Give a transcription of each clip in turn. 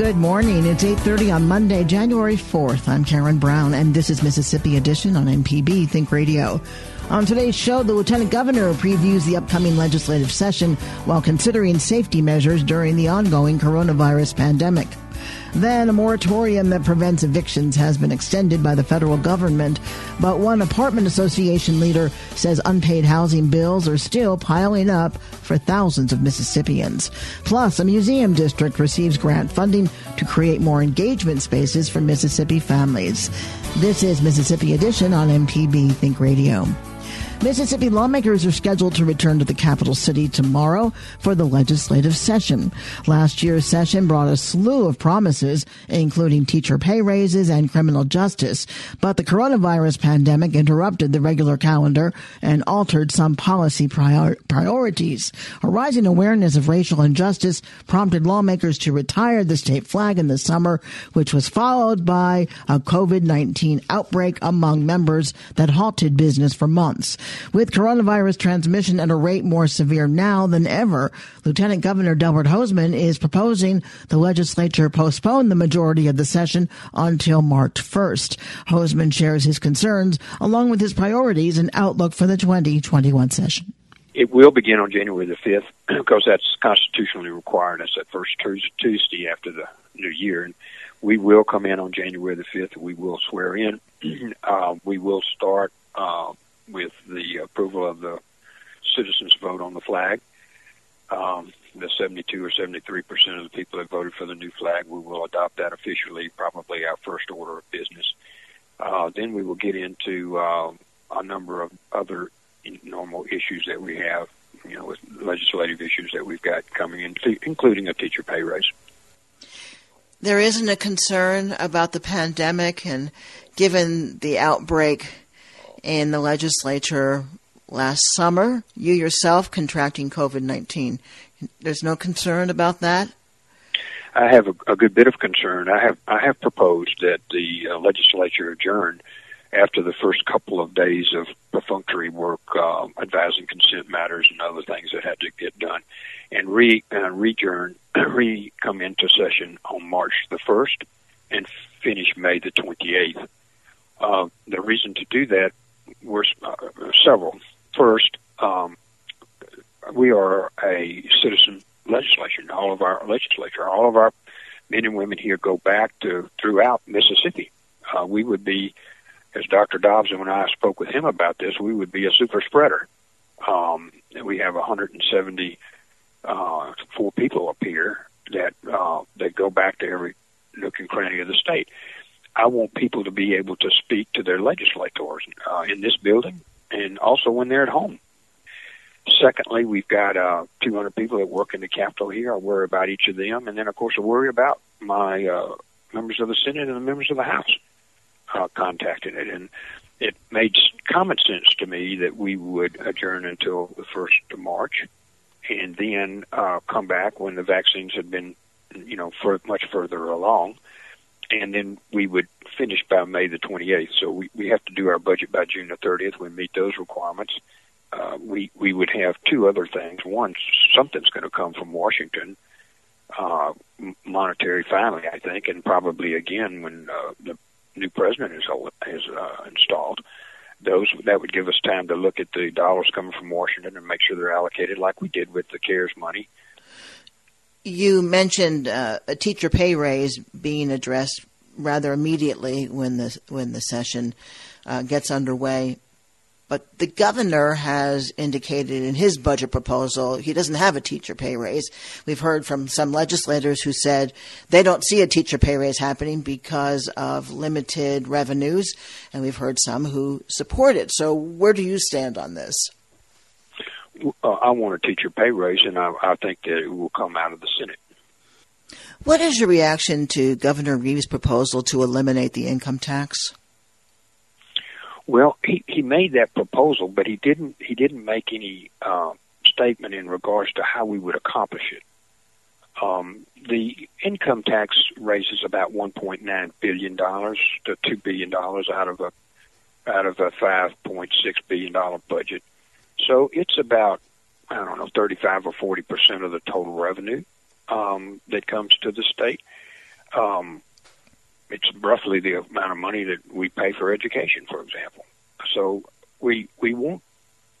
Good morning. It's 8:30 on Monday, January 4th. I'm Karen Brown and this is Mississippi Edition on MPB Think Radio. On today's show, the Lieutenant Governor previews the upcoming legislative session while considering safety measures during the ongoing coronavirus pandemic. Then a moratorium that prevents evictions has been extended by the federal government, but one apartment association leader says unpaid housing bills are still piling up for thousands of Mississippians. Plus, a museum district receives grant funding to create more engagement spaces for Mississippi families. This is Mississippi Edition on MPB Think Radio. Mississippi lawmakers are scheduled to return to the capital city tomorrow for the legislative session. Last year's session brought a slew of promises, including teacher pay raises and criminal justice, but the coronavirus pandemic interrupted the regular calendar and altered some policy prior- priorities. A rising awareness of racial injustice prompted lawmakers to retire the state flag in the summer, which was followed by a COVID-19 outbreak among members that halted business for months. With coronavirus transmission at a rate more severe now than ever, Lieutenant Governor Delbert Hosemann is proposing the legislature postpone the majority of the session until March 1st. Hosemann shares his concerns along with his priorities and outlook for the 2021 session. It will begin on January the 5th because that's constitutionally required. That's that first Tuesday after the new year. And we will come in on January the 5th. We will swear in. uh, we will start uh, with the approval of the citizens' vote on the flag. Um, the 72 or 73 percent of the people that voted for the new flag, we will adopt that officially, probably our first order of business. Uh, then we will get into uh, a number of other normal issues that we have, you know, with legislative issues that we've got coming in, including a teacher pay raise. There isn't a concern about the pandemic, and given the outbreak in the legislature last summer, you yourself contracting COVID 19. There's no concern about that? I have a, a, good bit of concern. I have I have proposed that the uh, legislature adjourn after the first couple of days of perfunctory work, uh, advising consent matters and other things that had to get done, and re uh, rejourn, re come into session on March the first and finish May the twenty eighth. Uh, the reason to do that were uh, several. First, um, we are a citizen legislature. All of our legislature, all of our men and women here go back to throughout Mississippi. Uh, we would be, as Dr. Dobbs and when I spoke with him about this, we would be a super spreader. Um, we have 170 uh, people up here that uh, that go back to every nook and cranny of the state. I want people to be able to speak to their legislators uh, in this building and also when they're at home. Secondly, we've got uh, 200 people that work in the Capitol here. I worry about each of them. And then, of course, I worry about my uh, members of the Senate and the members of the House uh, contacting it. And it made common sense to me that we would adjourn until the first of March, and then uh, come back when the vaccines had been, you know, for much further along, and then we would finish by May the 28th. So we we have to do our budget by June the 30th. We meet those requirements. Uh, we we would have two other things. One, something's going to come from Washington, uh, monetary finally, I think, and probably again when uh, the new president is is uh, installed. Those that would give us time to look at the dollars coming from Washington and make sure they're allocated like we did with the CARES money. You mentioned uh, a teacher pay raise being addressed rather immediately when the when the session uh, gets underway. But the governor has indicated in his budget proposal he doesn't have a teacher pay raise. We've heard from some legislators who said they don't see a teacher pay raise happening because of limited revenues, and we've heard some who support it. So, where do you stand on this? Uh, I want a teacher pay raise, and I, I think that it will come out of the Senate. What is your reaction to Governor Reeves' proposal to eliminate the income tax? Well, he he made that proposal, but he didn't he didn't make any uh, statement in regards to how we would accomplish it. Um, the income tax raises about 1.9 billion dollars to two billion dollars out of a out of a 5.6 billion dollar budget. So it's about I don't know 35 or 40 percent of the total revenue um, that comes to the state. Um, it's roughly the amount of money that we pay for education, for example. So we we won't.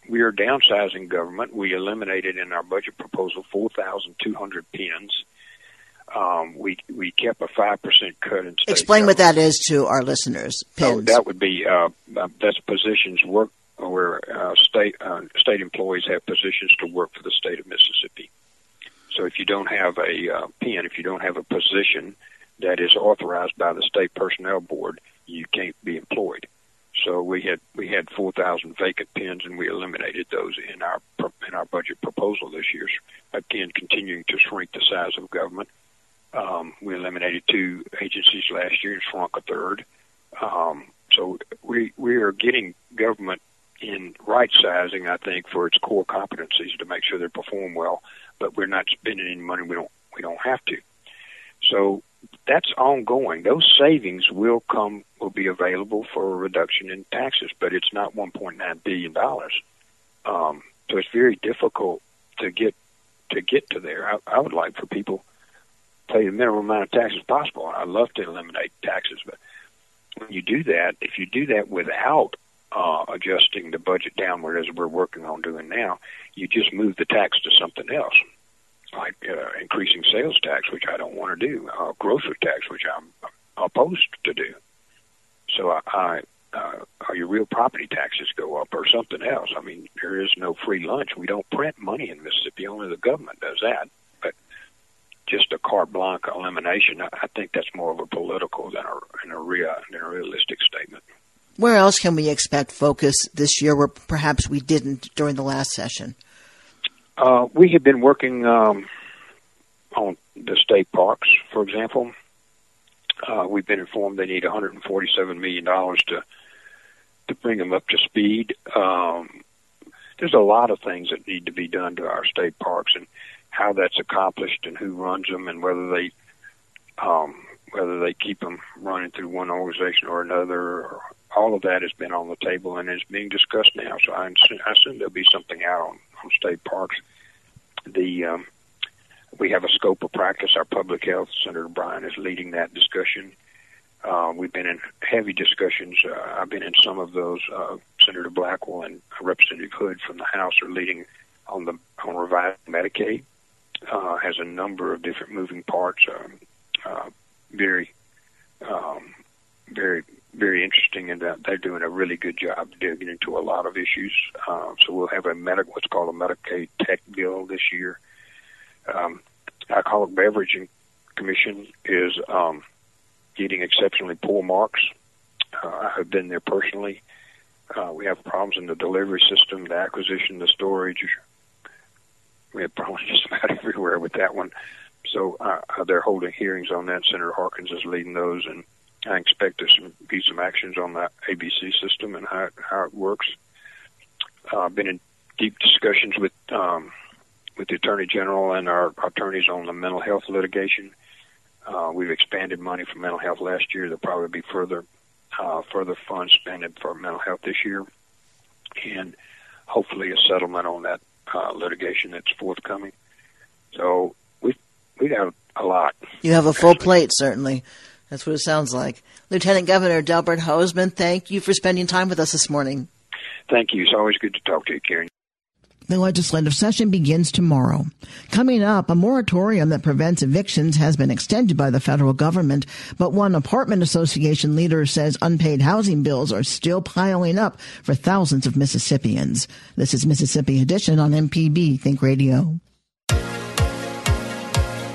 We are downsizing government. We eliminated in our budget proposal 4,200 pins. Um, we we kept a five percent cut in state. Explain government. what that is to our listeners. Pins. Oh, that would be uh, that's positions work where uh, state uh, state employees have positions to work for the state of Mississippi. So if you don't have a uh, pin, if you don't have a position that is authorized by the state personnel board, you can't be employed. So we had we had 4,000 vacant pins, and we eliminated those in our in our budget proposal this year. Again, continuing to shrink the size of government. Um, we eliminated two agencies last year and shrunk a third. Um, so we we are getting government in right sizing, I think, for its core competencies to make sure they perform well. But we're not spending any money we don't we don't have to. So that's ongoing. Those savings will come will be available for a reduction in taxes, but it's not 1.9 billion dollars. Um, so it's very difficult to get to get to there. I, I would like for people pay the minimum amount of taxes possible. I'd love to eliminate taxes, but when you do that, if you do that without uh, adjusting the budget downward as we're working on doing now, you just move the tax to something else like uh, increasing sales tax, which I don't want to do, uh, grocery tax, which I'm opposed to do. So I, I uh, your real property taxes go up or something else. I mean, there is no free lunch. We don't print money in Mississippi. Only the government does that. But just a carte blanche elimination, I, I think that's more of a political than a, than a, real, than a realistic statement. Where else can we expect focus this year where perhaps we didn't during the last session? Uh, we have been working um, on the state parks, for example. Uh, we've been informed they need 147 million dollars to to bring them up to speed. Um, there's a lot of things that need to be done to our state parks, and how that's accomplished, and who runs them, and whether they um, whether they keep them running through one organization or another. Or all of that has been on the table and is being discussed now. So I assume, I assume there'll be something out on, on state parks. The um, we have a scope of practice. Our public health Senator Bryan is leading that discussion. Uh, we've been in heavy discussions. Uh, I've been in some of those. Uh, Senator Blackwell and Representative Hood from the House are leading on the on reviving Medicaid. Uh, has a number of different moving parts. Um, uh, very, um, very, very interesting, and they're doing a really good job digging into a lot of issues. Uh, so we'll have a medic, what's called a Medicaid tech bill this year. Um, Alcoholic Beverage Commission is um, getting exceptionally poor marks. Uh, I have been there personally. Uh, we have problems in the delivery system, the acquisition, the storage. We have problems just about everywhere with that one. So uh, they're holding hearings on that. Senator Harkins is leading those, and I expect there to be some actions on the ABC system and how it, how it works. Uh, I've been in deep discussions with um, with the Attorney General and our attorneys on the mental health litigation. Uh, we've expanded money for mental health last year. There'll probably be further uh, further funds spent for mental health this year, and hopefully a settlement on that uh, litigation that's forthcoming. So we we have a lot. You have a full plate, certainly. That's what it sounds like. Lieutenant Governor Delbert Hosemann, thank you for spending time with us this morning. Thank you. It's always good to talk to you, Karen. The legislative session begins tomorrow. Coming up, a moratorium that prevents evictions has been extended by the federal government, but one apartment association leader says unpaid housing bills are still piling up for thousands of Mississippians. This is Mississippi Edition on MPB Think Radio.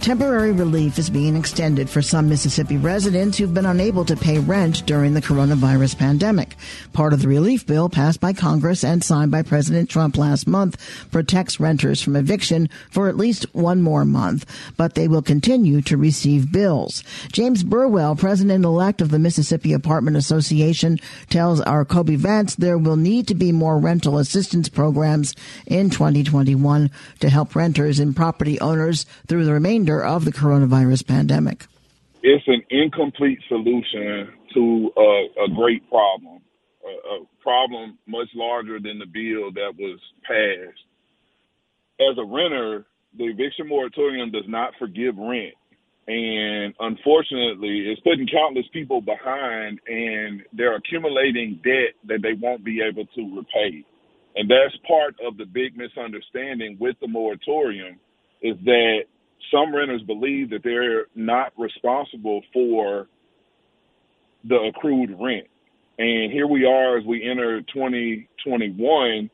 Temporary relief is being extended for some Mississippi residents who've been unable to pay rent during the coronavirus pandemic. Part of the relief bill passed by Congress and signed by President Trump last month protects renters from eviction for at least one more month, but they will continue to receive bills. James Burwell, president-elect of the Mississippi Apartment Association, tells our Kobee Vance there will need to be more rental assistance programs in 2021 to help renters and property owners through the remainder of the coronavirus pandemic? It's an incomplete solution to a, a great problem, a, a problem much larger than the bill that was passed. As a renter, the eviction moratorium does not forgive rent. And unfortunately, it's putting countless people behind and they're accumulating debt that they won't be able to repay. And that's part of the big misunderstanding with the moratorium is that some renters believe that they're not responsible for the accrued rent. And here we are as we enter 2021.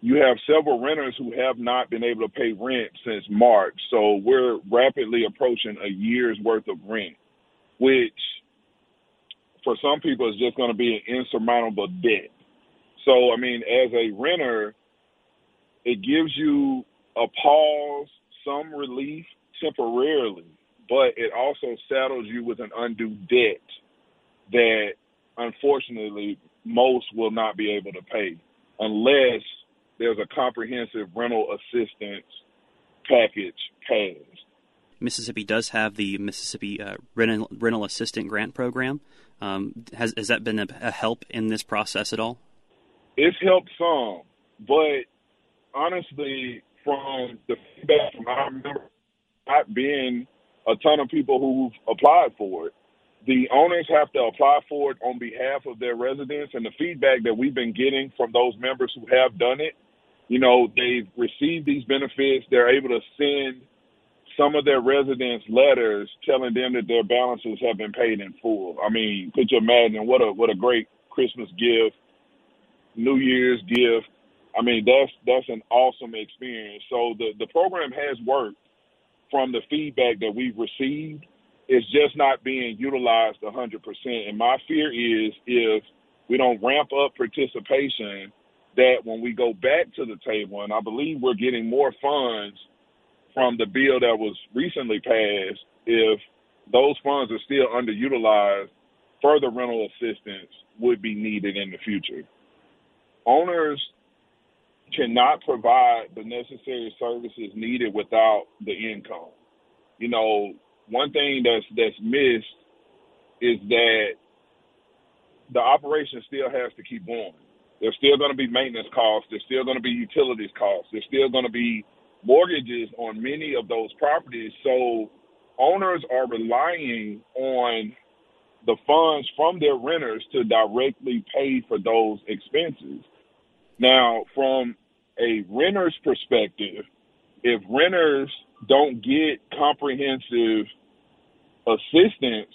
You have several renters who have not been able to pay rent since March. So we're rapidly approaching a year's worth of rent, which for some people is just going to be an insurmountable debt. So, I mean, as a renter, it gives you a pause some relief temporarily, but it also saddles you with an undue debt that unfortunately most will not be able to pay unless there's a comprehensive rental assistance package passed. Mississippi does have the Mississippi uh, rental, rental assistant grant program. Um, has has that been a, a help in this process at all? It's helped some, but honestly, from the feedback from our members, not being a ton of people who've applied for it. The owners have to apply for it on behalf of their residents, and the feedback that we've been getting from those members who have done it, you know, they've received these benefits. They're able to send some of their residents letters telling them that their balances have been paid in full. I mean, could you imagine what a what a great Christmas gift, New Year's gift I mean, that's that's an awesome experience. So the the program has worked from the feedback that we've received. It's just not being utilized 100%. And my fear is if we don't ramp up participation, that when we go back to the table, and I believe we're getting more funds from the bill that was recently passed, if those funds are still underutilized, further rental assistance would be needed in the future. Owners cannot provide the necessary services needed without the income. You know, one thing that's that's missed is that the operation still has to keep going. There's still going to be maintenance costs. There's still going to be utilities costs. There's still going to be mortgages on many of those properties. So owners are relying on the funds from their renters to directly pay for those expenses. Now, from a renter's perspective, if renters don't get comprehensive assistance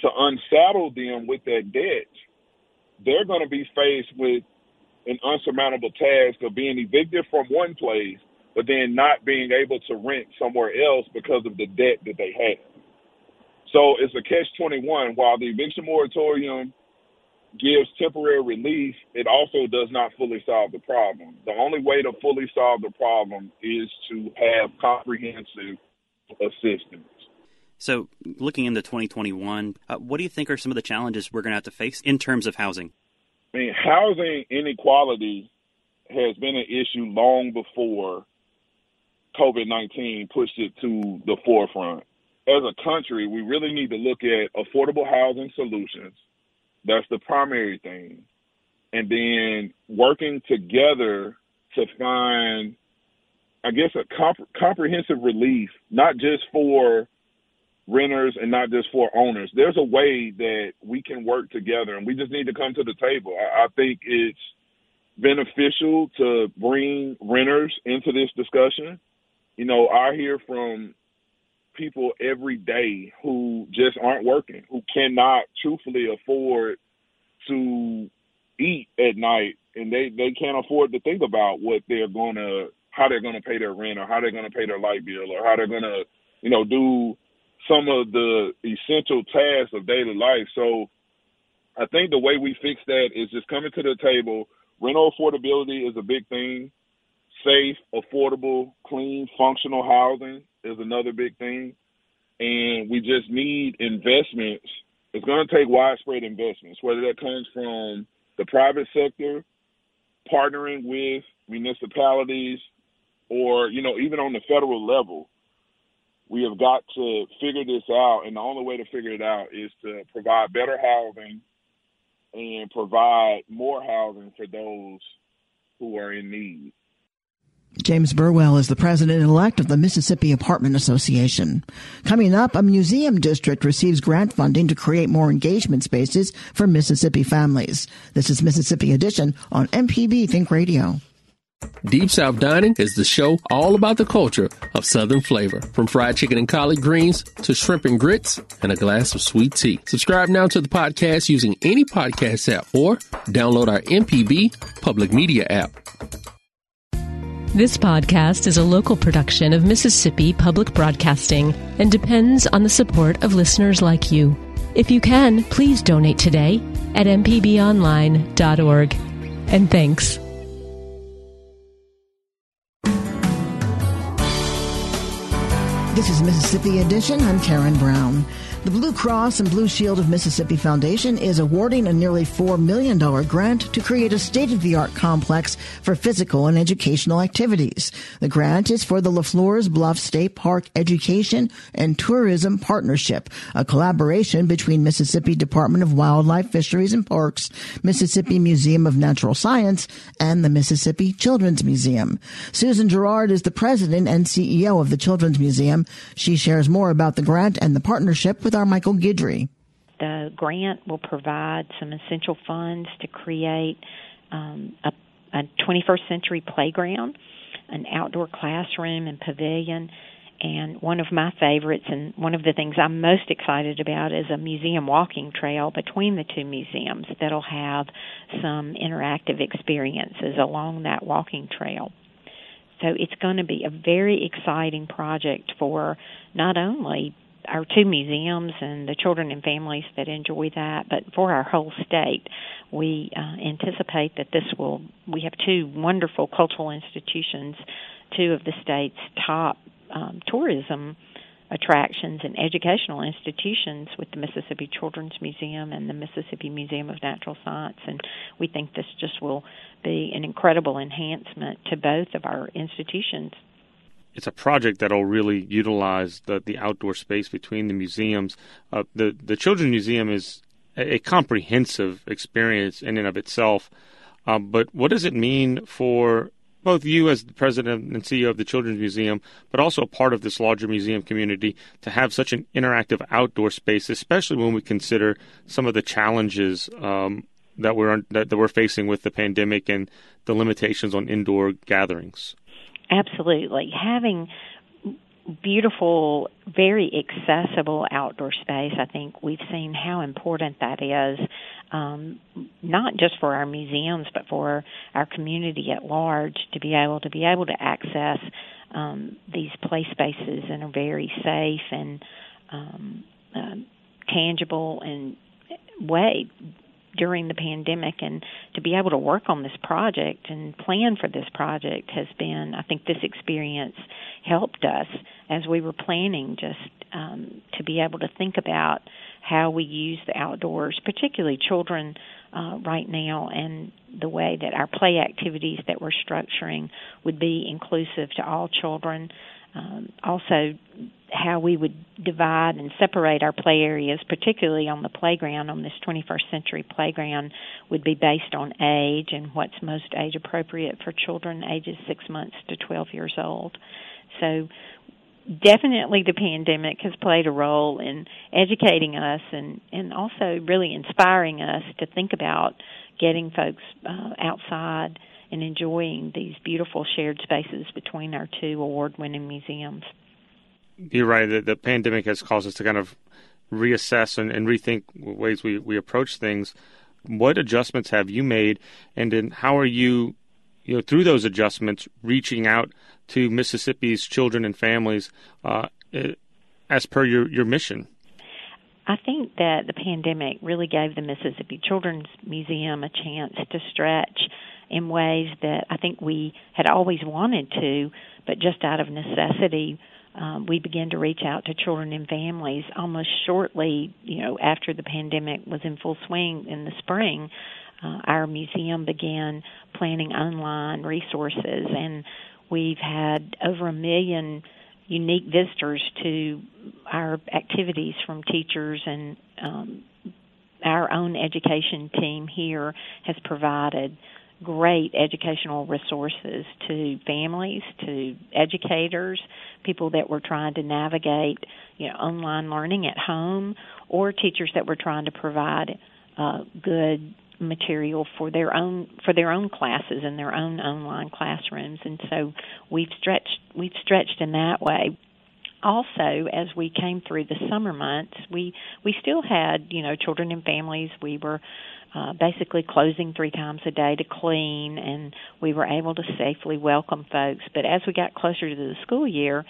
to unsaddle them with that debt, they're going to be faced with an unsurmountable task of being evicted from one place, but then not being able to rent somewhere else because of the debt that they have. So it's a catch 21. While the eviction moratorium gives temporary relief, it also does not fully solve the problem. The only way to fully solve the problem is to have comprehensive assistance. So, looking into 2021, uh, what do you think are some of the challenges we're going to have to face in terms of housing? I mean, housing inequality has been an issue long before COVID 19 pushed it to the forefront. As a country, we really need to look at affordable housing solutions. That's the primary thing. And then working together to find, I guess, a comp- comprehensive relief, not just for renters and not just for owners. There's a way that we can work together, and we just need to come to the table. I, I think it's beneficial to bring renters into this discussion. You know, I hear from people every day who just aren't working, who cannot truthfully afford to eat at night, and they they can't afford to think about what they're gonna, how they're gonna pay their rent, or how they're gonna pay their light bill, or how they're gonna, you know, do some of the essential tasks of daily life. So I think the way we fix that is just coming to the table. Rental affordability is a big thing. Safe, affordable, clean, functional housing is another big thing. And we just need investments. It's going to take widespread investments, whether that comes from the private sector, partnering with municipalities, or, you know, even on the federal level we have got to figure this out, and the only way to figure it out is to provide better housing and provide more housing for those who are in need. James Burwell is the president elect of the Mississippi Apartment Association. Coming up, a museum district receives grant funding to create more engagement spaces for Mississippi families. This is Mississippi Edition on MPB Think Radio. Deep South Dining is the show all about the culture of Southern flavor, from fried chicken and collard greens to shrimp and grits and a glass of sweet tea. Subscribe now to the podcast using any podcast app or download our MPB public media app. This podcast is a local production of Mississippi Public Broadcasting and depends on the support of listeners like you. If you can, please donate today at mpbonline.org. And thanks. This is Mississippi Edition. I'm Karen Brown. The Blue Cross and Blue Shield of Mississippi Foundation is awarding a nearly $4 million grant to create a state-of-the-art complex for physical and educational activities. The grant is for the LeFleur's Bluff State Park Education and Tourism Partnership, a collaboration between Mississippi Department of Wildlife, Fisheries and Parks, Mississippi Museum of Natural Science, and the Mississippi Children's Museum. Susan Garard is the president and CEO of the Children's Museum. She shares more about the grant and the partnership with our Michael Guidry. The grant will provide some essential funds to create um, a, a 21st century playground, an outdoor classroom and pavilion, and one of my favorites and one of the things I'm most excited about is a museum walking trail between the two museums that'll have some interactive experiences along that walking trail. So it's going to be a very exciting project for not only our two museums and the children and families that enjoy that, but for our whole state, we uh, anticipate that this will. We have two wonderful cultural institutions, two of the state's top um, tourism attractions and educational institutions with the Mississippi Children's Museum and the Mississippi Museum of Natural Science and we think this just will be an incredible enhancement to both of our institutions it's a project that'll really utilize the, the outdoor space between the museums. Uh, the the Children's Museum is a, a, comprehensive experience in and of itself. Um, but what does it mean for both you as the president and CEO of the Children's Museum, but also a part of this larger museum community, to have such an interactive outdoor space, especially when we consider some of the challenges um, that we're that, that we're facing with the pandemic and the limitations on indoor gatherings? Absolutely. Having beautiful, very accessible outdoor space, I think we've seen how important that is, um, not just for our museums, but for our community at large to be able to be able to access um, these play spaces in a very safe and um, uh, tangible and way during the pandemic and to be able to work on this project and plan for this project has been I think this experience helped us as we were planning just um, to be able to think about how we use the outdoors, particularly children uh, right now, and the way that our play activities that we're structuring would be inclusive to all children. Um, also, how we would divide and separate our play areas, particularly on the playground, on this 21st century playground, would be based on age and what's most age appropriate for children ages 6 months to 12 years old. So, definitely the pandemic has played a role in educating us and, and also really inspiring us to think about getting folks uh, outside and enjoying these beautiful shared spaces between our two award winning museums. You're right. The, the, pandemic has caused us to kind of reassess and, and rethink ways we, we approach things. What adjustments have you made, and then how are you, you know, through those adjustments, reaching out to Mississippi's children and families uh, as per your, your mission? I think that the pandemic really gave the Mississippi Children's Museum a chance to stretch in ways that I think we had always wanted to, but just out of necessity, um, we began to reach out to children and families almost shortly, you know, after the pandemic was in full swing in the spring. Uh, our museum began planning online resources, and we've had over a million unique visitors to our activities from teachers and um, our own education team here has provided great educational resources to families, to educators, people that were trying to navigate, you know, online learning at home, or teachers that were trying to provide uh, good material for their own for their own classes and their own online classrooms. And so we've stretched we've stretched in that way. Also as we came through the summer months we we still had you know children and families. We were uh, basically closing three times a day to clean, and we were able to safely welcome folks. But as we got closer to the school year,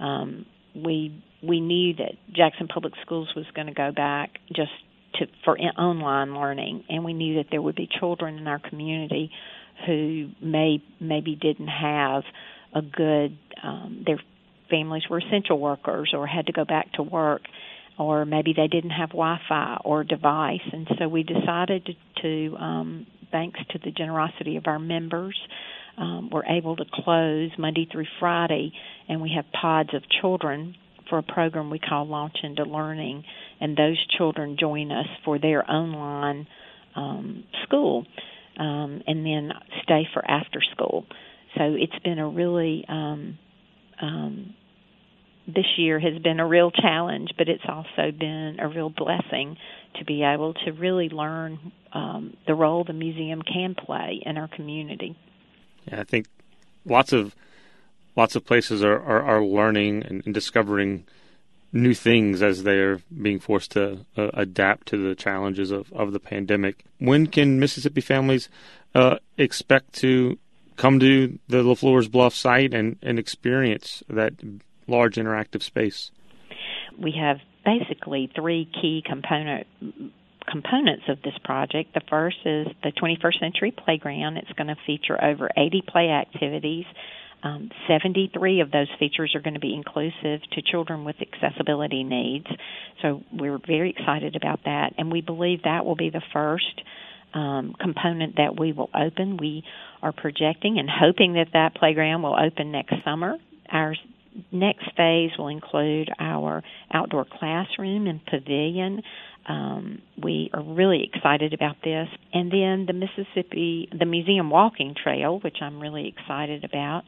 um, we we knew that Jackson Public Schools was going to go back just to for in, online learning, and we knew that there would be children in our community who may maybe didn't have a good um, their families were essential workers or had to go back to work or maybe they didn't have Wi-Fi or device, and so we decided to, to um, thanks to the generosity of our members, um, we're able to close Monday through Friday, and we have pods of children for a program we call Launch into Learning, and those children join us for their online um, school, um, and then stay for after school. So it's been a really um, um, this year has been a real challenge, but it's also been a real blessing to be able to really learn um, the role the museum can play in our community. Yeah, I think lots of lots of places are, are, are learning and, discovering new things as they're being forced to uh, adapt to the challenges of, of the pandemic. When can Mississippi families uh, expect to come to the LeFleur's Bluff site and, and experience that large interactive space? We have basically three key component components of this project. The first is the 21st Century Playground. It's going to feature over 80 play activities. Um, 73 of those features are going to be inclusive to children with accessibility needs. So we're very excited about that, and we believe that will be the first um, component that we will open. We are projecting and hoping that that playground will open next summer. Our next phase will include our outdoor classroom and pavilion. Um, we are really excited about this. And then the Mississippi, the museum walking trail, which I'm really excited about,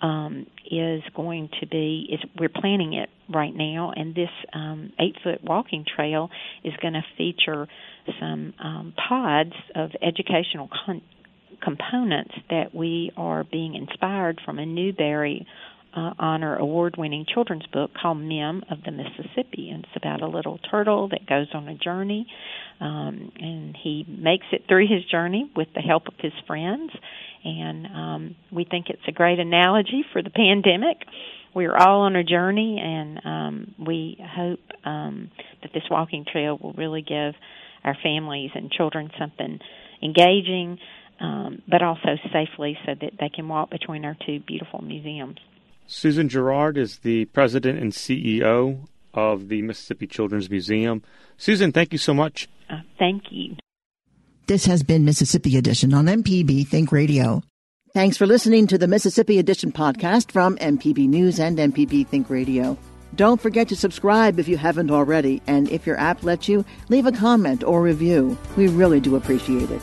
um, is going to be, is we're planning it right now, and this um, eight foot walking trail is going to feature some um, pods of educational con- components that we are being inspired from a Newbery uh, Honor award winning children's book called Minn of the Mississippi. And it's about a little turtle that goes on a journey. Um, and he makes it through his journey with the help of his friends. And um, we think it's a great analogy for the pandemic. We're all on a journey, and um, we hope um, that this walking trail will really give our families and children something engaging, um, but also safely so that they can walk between our two beautiful museums. Susan Garard is the president and CEO of the Mississippi Children's Museum. Susan, thank you so much. Uh, thank you. This has been Mississippi Edition on MPB Think Radio. Thanks for listening to the Mississippi Edition podcast from MPB News and MPB Think Radio. Don't forget to subscribe if you haven't already, and if your app lets you, leave a comment or review. We really do appreciate it.